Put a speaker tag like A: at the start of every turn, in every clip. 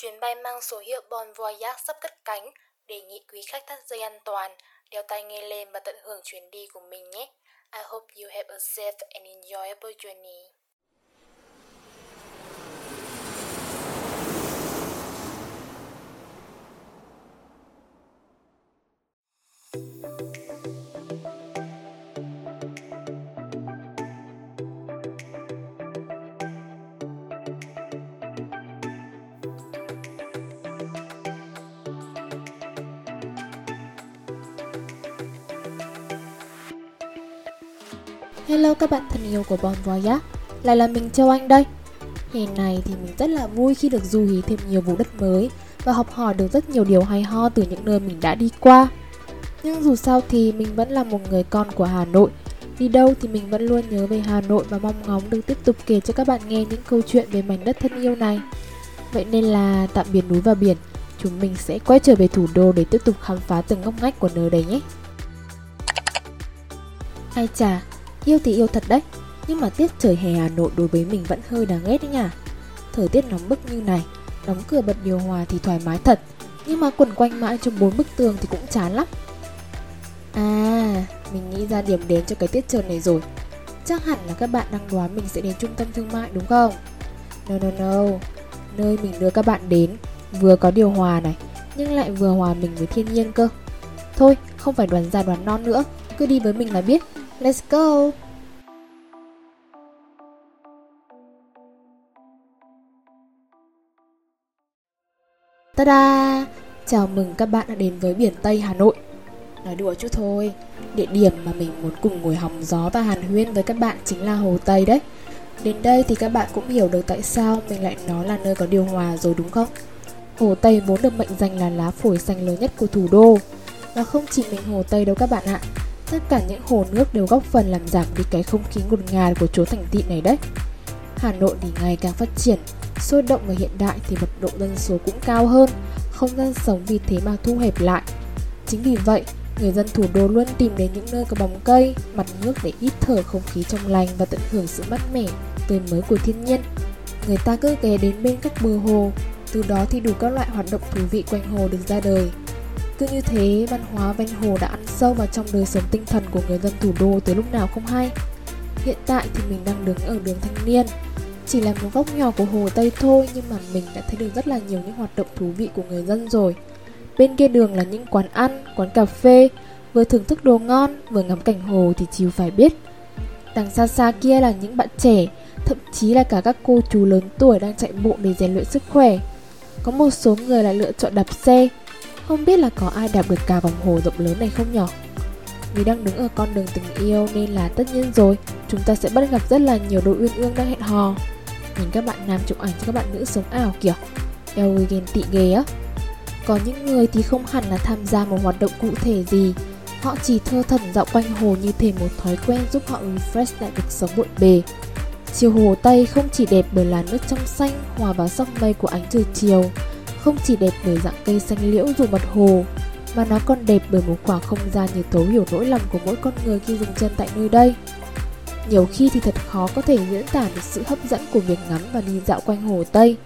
A: Chuyến bay mang số hiệu Bon Voyage sắp cất cánh, đề nghị quý khách thắt dây an toàn, đeo tai nghe lên và tận hưởng chuyến đi của mình nhé. I hope you have a safe and enjoyable journey.
B: Hello các bạn thân yêu của Bon Voyage Lại là mình Châu Anh đây. Hè này thì mình rất là vui khi được du hí thêm nhiều vùng đất mới Và học hỏi được rất nhiều điều hay ho từ những nơi mình đã đi qua. Nhưng dù sao thì mình vẫn là một người con của Hà Nội. Đi đâu thì mình vẫn luôn nhớ về Hà Nội và mong ngóng được tiếp tục kể cho các bạn nghe những câu chuyện về mảnh đất thân yêu này. Vậy nên là tạm biệt núi và biển. Chúng mình sẽ quay trở về thủ đô để tiếp tục khám phá từng ngóc ngách của nơi đây nhé. Ai chà, Yêu thì yêu thật đấy Nhưng mà tiết trời hè Hà Nội đối với mình vẫn hơi đáng ghét đấy nhỉ Thời tiết nóng bức như này Đóng cửa bật điều hòa thì thoải mái thật Nhưng mà quẩn quanh mãi trong bốn bức tường thì cũng chán lắm. À, mình nghĩ ra điểm đến cho cái tiết trời này rồi. Chắc hẳn là các bạn đang đoán mình sẽ đến trung tâm thương mại đúng không? No no no. Nơi mình đưa các bạn đến Vừa có điều hòa này Nhưng lại vừa hòa mình với thiên nhiên cơ. Thôi, không phải đoán già đoán non nữa Cứ đi với mình là biết. Let's go! Ta-da! Chào mừng các bạn đã đến với biển Tây Hà Nội Nói đùa chút thôi, Địa điểm mà mình muốn cùng ngồi hóng gió và hàn huyên với các bạn chính là Hồ Tây đấy Đến đây thì các bạn cũng hiểu được tại sao mình lại nói là nơi có điều hòa rồi đúng không? Hồ Tây vốn được mệnh danh là lá phổi xanh lớn nhất của thủ đô Và không chỉ mình Hồ Tây đâu các bạn ạ Tất cả những hồ nước đều góp phần làm giảm đi cái không khí ngột ngạt của chỗ thành thị này đấy. Hà Nội thì ngày càng phát triển, sôi động và hiện đại thì mật độ dân số cũng cao hơn, không gian sống vì thế mà thu hẹp lại. Chính vì vậy, người dân thủ đô luôn tìm đến những nơi có bóng cây, mặt nước để hít thở không khí trong lành và tận hưởng sự mát mẻ, tươi mới của thiên nhiên. Người ta cứ ghé đến bên các bờ hồ, từ đó thì đủ các loại hoạt động thú vị quanh hồ được ra đời. Cứ như thế, văn hóa ven hồ đã ăn sâu vào trong đời sống tinh thần của người dân thủ đô từ lúc nào không hay. Hiện tại thì mình đang đứng ở đường Thanh Niên, chỉ là một góc nhỏ của hồ Tây thôi nhưng mà mình đã thấy được rất là nhiều những hoạt động thú vị của người dân rồi. Bên kia đường là những quán ăn, quán cà phê, vừa thưởng thức đồ ngon, vừa ngắm cảnh hồ thì chiều phải biết. Đằng xa xa kia là những bạn trẻ, thậm chí là cả các cô chú lớn tuổi đang chạy bộ để rèn luyện sức khỏe. Có một số người lại lựa chọn đạp xe, không biết là có ai đạp được cả vòng hồ rộng lớn này không nhỉ? Vì đang đứng ở con đường tình yêu nên là tất nhiên rồi, Chúng ta sẽ bắt gặp rất là nhiều đôi uyên ương đang hẹn hò. Nhìn các bạn nam chụp ảnh cho các bạn nữ sống ảo kìa. Eo ơi, ghen tị ghê á. Có những người thì không hẳn là tham gia một hoạt động cụ thể gì. Họ chỉ thơ thẩn dạo quanh hồ như thể một thói quen giúp họ refresh lại cuộc sống bộn bề. Chiều hồ Tây không chỉ đẹp bởi là nước trong xanh hòa vào sắc mây của ánh trời chiều không chỉ đẹp bởi dạng cây xanh liễu dù mặt hồ, mà nó còn đẹp bởi một khoảng không gian như thấu hiểu nỗi lòng của mỗi con người khi dừng chân tại nơi đây. Nhiều khi thì thật khó có thể diễn tả được sự hấp dẫn của việc ngắm và đi dạo quanh hồ Tây.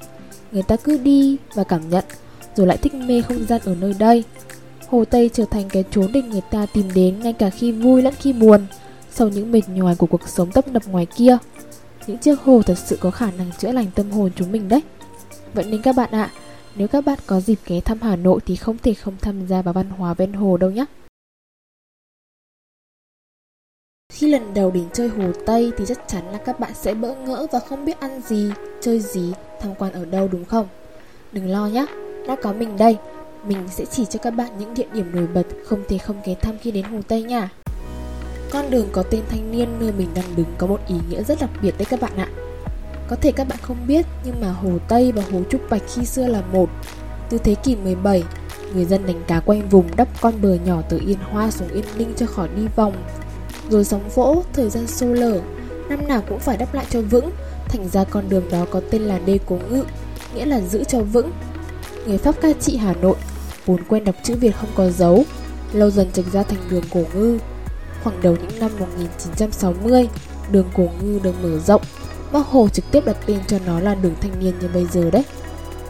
B: Người ta cứ đi và cảm nhận, rồi lại thích mê không gian ở nơi đây. Hồ Tây trở thành cái chốn để người ta tìm đến ngay cả khi vui lẫn khi buồn, sau những mệt nhòi của cuộc sống tấp nập ngoài kia. Những chiếc hồ thật sự có khả năng chữa lành tâm hồn chúng mình đấy. Vậy nên các bạn ạ, à, nếu các bạn có dịp ghé thăm Hà Nội thì không thể không tham gia vào văn hóa ven hồ đâu nhé. Khi lần đầu đến chơi Hồ Tây thì chắc chắn là các bạn sẽ bỡ ngỡ và không biết ăn gì, chơi gì, tham quan ở đâu đúng không? Đừng lo nhé, đã có mình đây. Mình sẽ chỉ cho các bạn những địa điểm nổi bật không thể không ghé thăm khi đến Hồ Tây nha. Con đường có tên thanh niên nơi mình đang đứng có một ý nghĩa rất đặc biệt đấy các bạn ạ. Có thể các bạn không biết nhưng mà Hồ Tây và Hồ Trúc Bạch khi xưa là một. Từ thế kỷ 17, người dân đánh cá quanh vùng đắp con bờ nhỏ từ Yên Hoa xuống Yên Ninh cho khỏi đi vòng. Rồi sóng vỗ, thời gian xô lở, năm nào cũng phải đắp lại cho vững, thành ra con đường đó có tên là đê cố ngự, nghĩa là giữ cho vững. Người Pháp ca trị Hà Nội, vốn quen đọc chữ Việt không có dấu, lâu dần trạch ra thành đường cổ ngư. Khoảng đầu những năm 1960, đường cổ ngư được mở rộng Bác Hồ trực tiếp đặt tên cho nó là đường thanh niên như bây giờ đấy.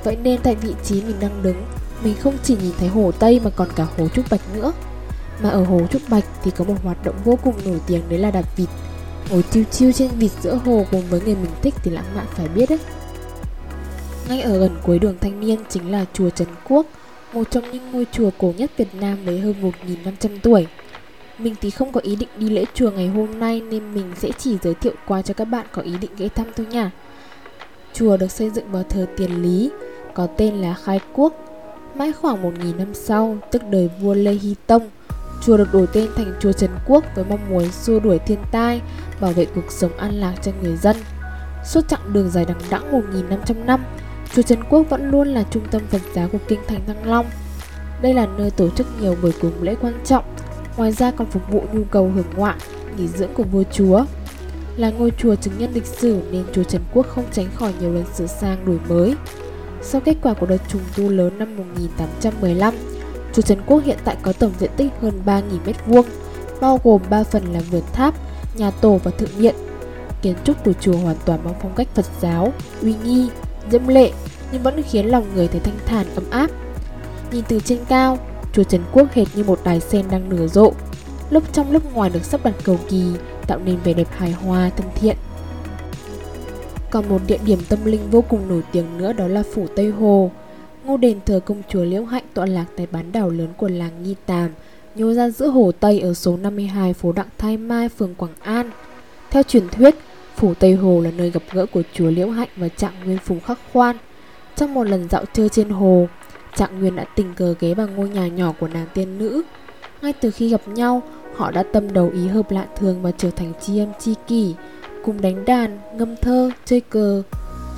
B: Vậy nên tại vị trí mình đang đứng, mình không chỉ nhìn thấy hồ Tây mà còn cả hồ Trúc Bạch nữa. Mà ở hồ Trúc Bạch thì có một hoạt động vô cùng nổi tiếng đấy là đạp vịt. Ngồi chiêu chiêu trên vịt giữa hồ cùng với người mình thích thì lãng mạn phải biết đấy. Ngay ở gần cuối đường Thanh Niên chính là chùa Trấn Quốc, một trong những ngôi chùa cổ nhất Việt Nam với hơn 1.500 tuổi. Mình thì không có ý định đi lễ chùa ngày hôm nay nên mình sẽ chỉ giới thiệu qua cho các bạn có ý định ghé thăm thôi nha. Chùa được xây dựng vào thời tiền Lý, có tên là Khai Quốc. Mãi khoảng 1.000 năm sau, tức đời vua Lê Hy Tông, chùa được đổi tên thành chùa Trần Quốc với mong muốn xua đuổi thiên tai, bảo vệ cuộc sống an lạc cho người dân. Suốt chặng đường dài đằng đẵng 1.500 năm, chùa Trần Quốc vẫn luôn là trung tâm Phật giáo của kinh thành Thăng Long. Đây là nơi tổ chức nhiều buổi cúng lễ quan trọng, ngoài ra còn phục vụ nhu cầu hưởng ngoại, nghỉ dưỡng của vua chúa. Là ngôi chùa chứng nhân lịch sử nên chùa Trần Quốc không tránh khỏi nhiều lần sửa sang đổi mới. Sau kết quả của đợt trùng tu lớn năm 1815, chùa Trần Quốc hiện tại có tổng diện tích hơn 3.000 m2, bao gồm 3 phần là vườn tháp, nhà tổ và thượng điện. Kiến trúc của chùa hoàn toàn mang phong cách Phật giáo, uy nghi, diễm lệ nhưng vẫn khiến lòng người thấy thanh thản ấm áp. Nhìn từ trên cao, chùa Trần Quốc hệt như một đài sen đang nở rộ. lớp trong lớp ngoài được sắp đặt cầu kỳ, tạo nên vẻ đẹp hài hòa, thân thiện. Còn một địa điểm tâm linh vô cùng nổi tiếng nữa đó là Phủ Tây Hồ. Ngôi đền thờ công chúa Liễu Hạnh tọa lạc tại bán đảo lớn của làng Nghi Tàm, nhô ra giữa hồ Tây ở số 52 phố Đặng Thái Mai, phường Quảng An. Theo truyền thuyết, Phủ Tây Hồ là nơi gặp gỡ của chúa Liễu Hạnh và Trạng Nguyên Phùng Khắc Khoan. Trong một lần dạo chơi trên hồ, Trạng Nguyên đã tình cờ ghé vào ngôi nhà nhỏ của nàng tiên nữ. Ngay từ khi gặp nhau, họ đã tâm đầu ý hợp lạ thường và trở thành tri âm tri kỷ, cùng đánh đàn, ngâm thơ, chơi cờ.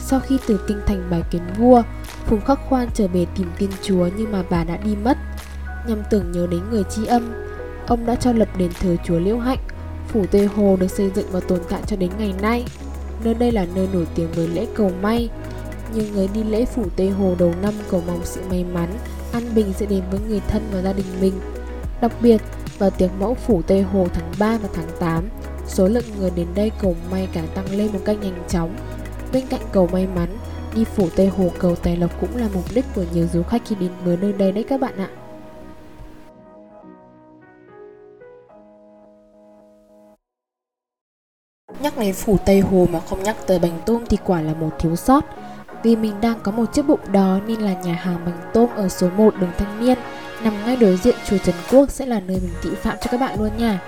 B: Sau khi từ kinh thành bài kiến vua, Phùng Khắc Khoan trở về tìm tiên chúa nhưng mà bà đã đi mất. Nhằm tưởng nhớ đến người tri âm, ông đã cho lập đền thờ chúa Liễu Hạnh. Phủ Tây Hồ được xây dựng và tồn tại cho đến ngày nay. Nơi đây là nơi nổi tiếng với lễ cầu may. Nhiều người đi lễ Phủ Tây Hồ đầu năm cầu mong sự may mắn, an bình sẽ đến với người thân và gia đình mình. Đặc biệt, vào tiệc mẫu Phủ Tây Hồ tháng 3 và tháng 8, số lượng người đến đây cầu may càng tăng lên một cách nhanh chóng. Bên cạnh cầu may mắn, đi Phủ Tây Hồ cầu tài lộc cũng là mục đích của nhiều du khách khi đến với nơi đây đấy các bạn ạ. Nhắc đến Phủ Tây Hồ mà không nhắc tới bánh tôm thì quả là một thiếu sót. Vì mình đang có một chiếc bụng đó nên là nhà hàng bánh tôm ở số 1 đường Thanh Niên nằm ngay đối diện chùa Trần Quốc sẽ là nơi mình thị phạm cho các bạn luôn nha.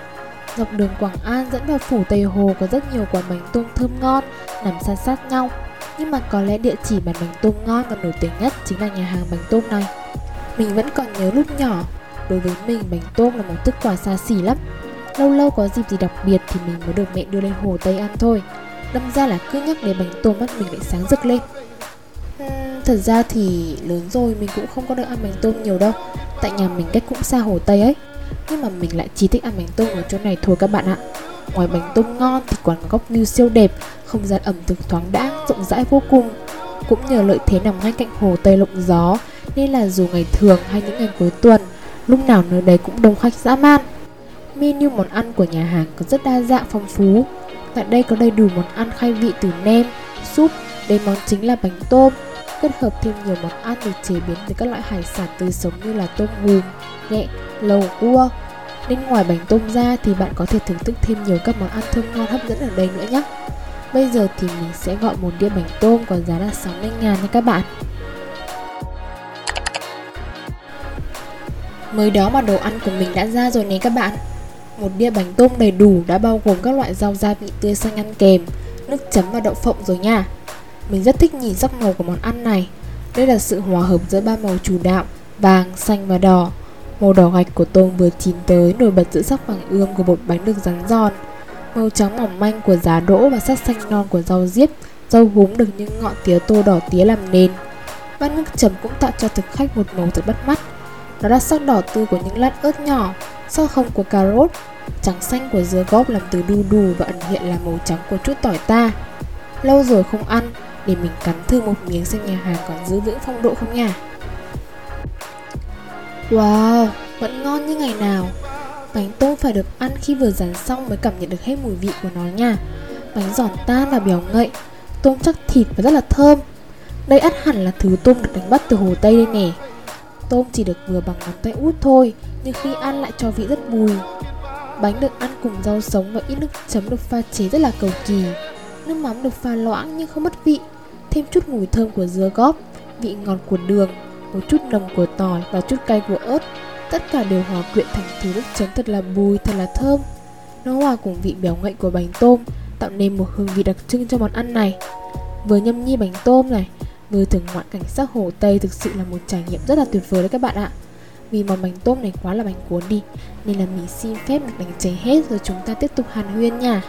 B: Dọc đường Quảng An dẫn vào phủ Tây Hồ có rất nhiều quán bánh tôm thơm ngon nằm san sát nhau. Nhưng mà có lẽ địa chỉ bán bánh tôm ngon và nổi tiếng nhất chính là nhà hàng bánh tôm này. Mình vẫn còn nhớ lúc nhỏ, đối với mình bánh tôm là một thức quà xa xỉ lắm. Lâu lâu có dịp gì đặc biệt thì mình mới được mẹ đưa lên hồ Tây ăn thôi. Đâm ra là cứ nhắc đến bánh tôm mắt mình lại sáng rực lên. Thật ra thì lớn rồi mình cũng không có được ăn bánh tôm nhiều đâu. Tại nhà mình cách cũng xa hồ Tây ấy. Nhưng mà mình lại chỉ thích ăn bánh tôm ở chỗ này thôi các bạn ạ. Ngoài bánh tôm ngon thì quán có góc view siêu đẹp Không gian ẩm thực thoáng đãng, rộng rãi vô cùng. Cũng nhờ lợi thế nằm ngay cạnh hồ Tây lộng gió Nên là dù ngày thường hay những ngày cuối tuần Lúc nào nơi đây cũng đông khách dã man. Menu món ăn của nhà hàng có rất đa dạng phong phú. Tại đây có đầy đủ món ăn khai vị từ nem, súp đến món chính là bánh tôm kết hợp thêm nhiều món ăn được chế biến từ các loại hải sản tươi sống như là tôm hùm, nghẹ, lầu, cua. Nên ngoài bánh tôm ra thì bạn có thể thưởng thức thêm nhiều các món ăn thơm ngon hấp dẫn ở đây nữa nhé. Bây giờ thì mình sẽ gọi một đĩa bánh tôm có giá là 60 ngàn nha các bạn. Mới đó mà đồ ăn của mình đã ra rồi nè các bạn. Một đĩa bánh tôm đầy đủ đã bao gồm các loại rau gia vị tươi xanh ăn kèm, nước chấm và đậu phộng rồi nha. Mình rất thích nhìn sắc màu của món ăn này. Đây là sự hòa hợp giữa ba màu chủ đạo, vàng, xanh và đỏ. Màu đỏ gạch của tôm vừa chín tới nổi bật giữa sắc vàng ươm của bột bánh được rắn giòn. Màu trắng mỏng manh của giá đỗ và sắc xanh non của rau diếp, rau húng được những ngọn tía tô đỏ tía làm nền. Bát nước chấm cũng tạo cho thực khách một màu thật bắt mắt. Đó là sắc đỏ tươi của những lát ớt nhỏ, sắc hồng của cà rốt, trắng xanh của dưa góp làm từ đu đủ và ẩn hiện là màu trắng của chút tỏi ta. Lâu rồi không ăn, để mình cắn thử một miếng xem nhà hàng còn giữ vững phong độ không nha. Wow, vẫn ngon như ngày nào. Bánh tôm phải được ăn khi vừa rán xong mới cảm nhận được hết mùi vị của nó nha. Bánh giòn tan và béo ngậy. Tôm chắc thịt và rất là thơm. Đây ắt hẳn là thứ tôm được đánh bắt từ hồ Tây đây nè. Tôm chỉ được vừa bằng ngón tay út thôi Nhưng khi ăn lại cho vị rất bùi Bánh được ăn cùng rau sống và ít nước chấm được pha chế rất là cầu kỳ. Nước mắm được pha loãng nhưng không mất vị. Thêm chút mùi thơm của dưa góp Vị ngọt của đường Một chút nồng của tỏi và chút cay của ớt. Tất cả đều hòa quyện thành thứ nước chấm thật là bùi, thật là thơm. Nó hòa cùng vị béo ngậy của bánh tôm Tạo nên một hương vị đặc trưng cho món ăn này. Vừa nhâm nhi bánh tôm này Vừa thưởng ngoạn cảnh sắc Hồ Tây thực sự là một trải nghiệm rất là tuyệt vời đấy các bạn ạ. Vì món bánh tôm này quá là bánh cuốn đi Nên là mình xin phép được đánh cháy hết rồi chúng ta tiếp tục hàn huyên nha.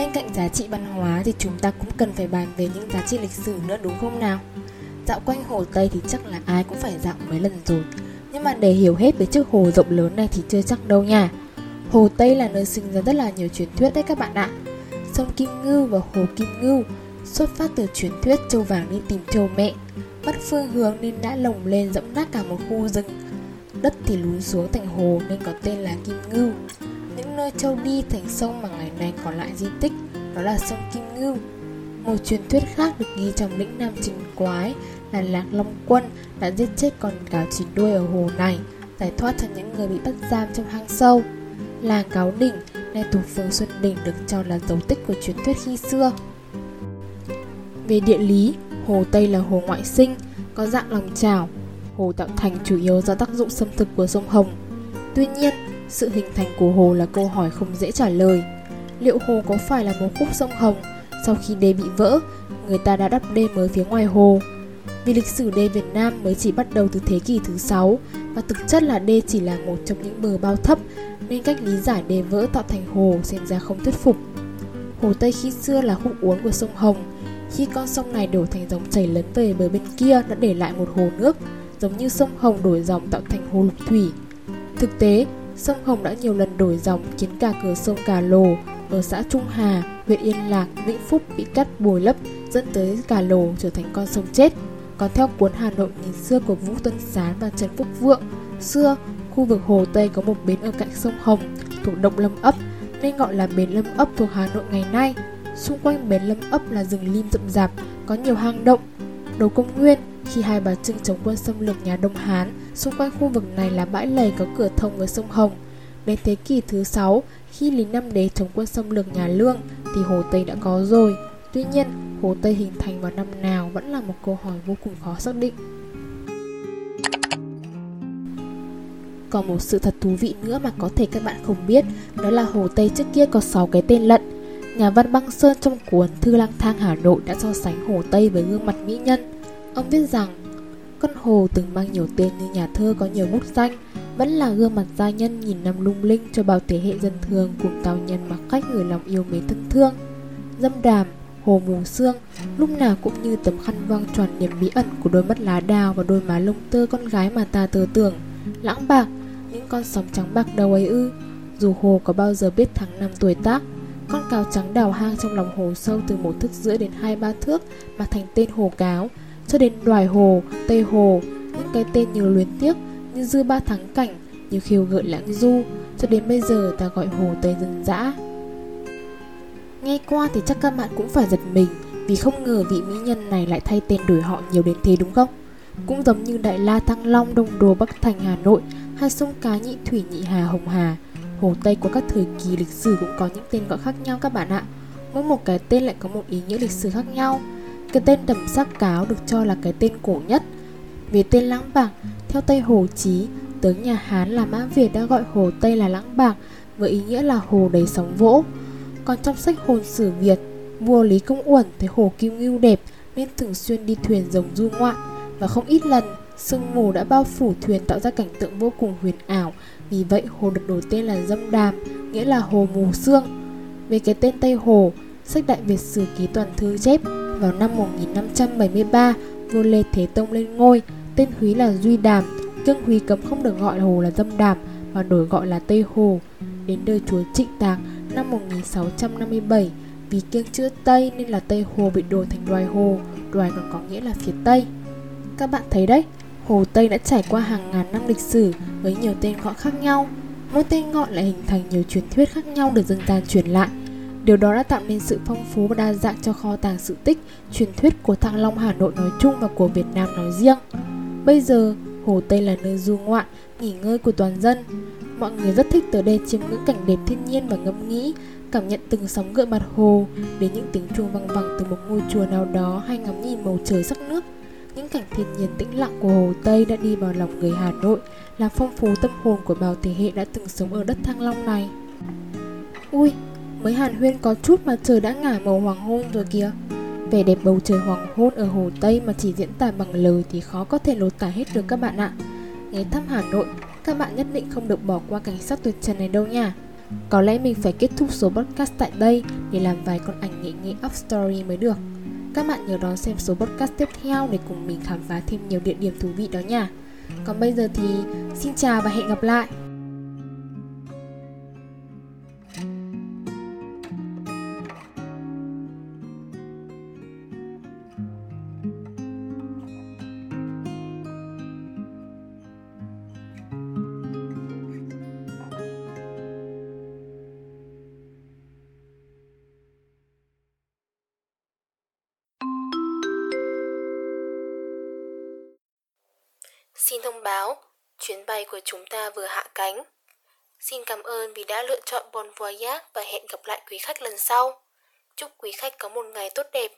B: Bên cạnh giá trị văn hóa thì chúng ta cũng cần phải bàn về những giá trị lịch sử nữa, đúng không nào? Dạo quanh Hồ Tây thì chắc là ai cũng phải dạo mấy lần rồi. Nhưng mà để hiểu hết về chiếc hồ rộng lớn này thì chưa chắc đâu nha. Hồ Tây là nơi sinh ra rất là nhiều truyền thuyết đấy các bạn ạ. Sông Kim Ngưu và Hồ Kim Ngưu xuất phát từ truyền thuyết châu vàng đi tìm châu mẹ. Mất phương hướng nên đã lồng lên dẫm nát cả một khu rừng. Đất thì lún xuống thành hồ nên có tên là Kim Ngưu những nơi châu đi thành sông mà ngày nay còn lại di tích Đó là sông Kim Ngưu Một truyền thuyết khác được ghi trong lĩnh Nam Trình Quái là Lạc Long Quân đã giết chết con cáo chín đuôi ở hồ này giải thoát cho những người bị bắt giam trong hang sâu Làng Cáo Đỉnh, nay thuộc phường Xuân Đỉnh được cho là dấu tích của truyền thuyết khi xưa. Về địa lý, hồ Tây là hồ ngoại sinh, có dạng lòng trào. Hồ tạo thành chủ yếu do tác dụng xâm thực của sông Hồng. Tuy nhiên, sự hình thành của hồ là câu hỏi không dễ trả lời. Liệu hồ có phải là một khúc sông Hồng? Sau khi đê bị vỡ, người ta đã đắp đê mới phía ngoài hồ. Vì lịch sử đê Việt Nam mới chỉ bắt đầu từ thế kỷ thứ 6 và thực chất là đê chỉ là một trong những bờ bao thấp nên cách lý giải đê vỡ tạo thành hồ xem ra không thuyết phục. Hồ Tây khi xưa là khúc uốn của sông Hồng. Khi con sông này đổ thành dòng chảy lấn về bờ bên kia đã để lại một hồ nước, giống như sông Hồng đổi dòng tạo thành hồ lục thủy. Thực tế, sông Hồng đã nhiều lần đổi dòng khiến cả cửa sông Cà Lồ ở xã Trung Hà, huyện Yên Lạc, Vĩnh Phúc bị cắt bồi lấp dẫn tới Cà Lồ trở thành con sông chết. Còn theo cuốn Hà Nội nghìn xưa của Vũ Tuân Sán và Trần Phúc Vượng, xưa Khu vực Hồ Tây có một bến ở cạnh sông Hồng thuộc Động Lâm ấp nên gọi là bến Lâm ấp thuộc Hà Nội ngày nay. Xung quanh bến Lâm ấp là rừng lim rậm rạp, có nhiều hang động. Đầu công nguyên, khi hai bà Trưng chống quân xâm lược nhà Đông Hán, xung quanh khu vực này là bãi lầy có cửa thông với sông Hồng. Đến thế kỷ thứ 6, khi Lý Năm Đế chống quân xâm lược nhà Lương thì Hồ Tây đã có rồi. Tuy nhiên, Hồ Tây hình thành vào năm nào vẫn là một câu hỏi vô cùng khó xác định. Còn một sự thật thú vị nữa mà có thể các bạn không biết Đó là Hồ Tây trước kia có 6 cái tên lận Nhà văn Băng Sơn trong cuốn Thư lang thang Hà Nội đã so sánh Hồ Tây với gương mặt mỹ nhân Ông viết rằng con hồ từng mang nhiều tên như nhà thơ có nhiều bút danh Vẫn là gương mặt gia nhân nhìn năm lung linh cho bao thế hệ dân thường cùng cao nhân mặc khách người lòng yêu mến thân thương. Dâm đàm, hồ mù xương Lúc nào cũng như tấm khăn vang tròn niềm bí ẩn của đôi mắt lá đào và đôi má lông tơ con gái mà ta tơ tưởng. Lãng bạc những con sóng trắng bạc đầu ấy ư Dù hồ có bao giờ biết tháng năm tuổi tác Con cáo trắng đào hang trong lòng hồ sâu từ một thước rưỡi đến hai ba thước Mà thành tên hồ cáo. Cho đến đoài hồ, tây hồ Những cái tên như luyến tiếc Như dư ba thắng cảnh Như khiêu gợi lãng du Cho đến bây giờ ta gọi hồ tây dân dã Nghe qua thì chắc các bạn cũng phải giật mình Vì không ngờ vị mỹ nhân này lại thay tên đổi họ nhiều đến thế đúng không? Cũng giống như Đại La Thăng Long, Đông Đô, Bắc Thành, Hà Nội hay sông Cá Nhị Thủy Nhị Hà Hồng Hà. Hồ Tây của các thời kỳ lịch sử cũng có những tên gọi khác nhau các bạn ạ. Mỗi một cái tên lại có một ý nghĩa lịch sử khác nhau. Cái tên đầm sắc cáo được cho là cái tên cổ nhất. Về tên Lãng Bạc, theo Tây Hồ Chí, tướng nhà Hán là Mã Việt đã gọi Hồ Tây là Lãng Bạc với ý nghĩa là hồ đầy sóng vỗ. Còn trong sách hồn sử Việt, vua Lý Công Uẩn thấy hồ Kim Ngưu đẹp nên thường xuyên đi thuyền rồng du ngoạn và không ít lần Sương mù đã bao phủ thuyền tạo ra cảnh tượng vô cùng huyền ảo Vì vậy hồ được đổi tên là Dâm Đàm Nghĩa là hồ mù sương Về cái tên Tây Hồ Sách Đại Việt Sử Ký Toàn Thư chép vào năm 1573 Vua Lê Thế Tông lên ngôi, Tên Húy là Duy Đàm Cương Húy cấm không được gọi hồ là Dâm Đàm, Mà đổi gọi là Tây Hồ Đến đời chúa Trịnh Tạc năm 1657 Vì kiêng chữ Tây nên là Tây Hồ bị đổi thành Đoài Hồ, Đoài còn có nghĩa là phía Tây Các bạn thấy đấy, Hồ Tây đã trải qua hàng ngàn năm lịch sử với nhiều tên gọi khác nhau. Mỗi tên ngọn lại hình thành nhiều truyền thuyết khác nhau được dân gian truyền lại. Điều đó đã tạo nên sự phong phú và đa dạng cho kho tàng sự tích, truyền thuyết của Thăng Long Hà Nội nói chung và của Việt Nam nói riêng. Bây giờ, Hồ Tây là nơi du ngoạn, nghỉ ngơi của toàn dân. Mọi người rất thích tới đây chiêm ngưỡng cảnh đẹp thiên nhiên và ngẫm nghĩ, cảm nhận từng sóng gợn mặt hồ, đến những tiếng chuông vang vẳng từ một ngôi chùa nào đó hay ngắm nhìn màu trời sắc nước. Những cảnh thiên nhiên tĩnh lặng của Hồ Tây đã đi vào lòng người Hà Nội, làm phong phú tâm hồn của bao thế hệ đã từng sống ở đất Thăng Long này. Ui, mới hàn huyên có chút mà trời đã ngả màu hoàng hôn rồi kìa. Vẻ đẹp bầu trời hoàng hôn ở Hồ Tây mà chỉ diễn tả bằng lời thì khó có thể lột tả hết được các bạn ạ. Ghé thăm Hà Nội, các bạn nhất định không được bỏ qua cảnh sắc tuyệt trần này đâu nha. Có lẽ mình phải kết thúc số podcast tại đây để làm vài con ảnh nghệ nghệ up story mới được. Các bạn nhớ đón xem số podcast tiếp theo để cùng mình khám phá thêm nhiều địa điểm thú vị đó nha. Còn bây giờ thì xin chào và hẹn gặp lại.
A: Xin thông báo, chuyến bay của chúng ta vừa hạ cánh. Xin cảm ơn vì đã lựa chọn Bon Voyage và hẹn gặp lại quý khách lần sau. Chúc quý khách có một ngày tốt đẹp.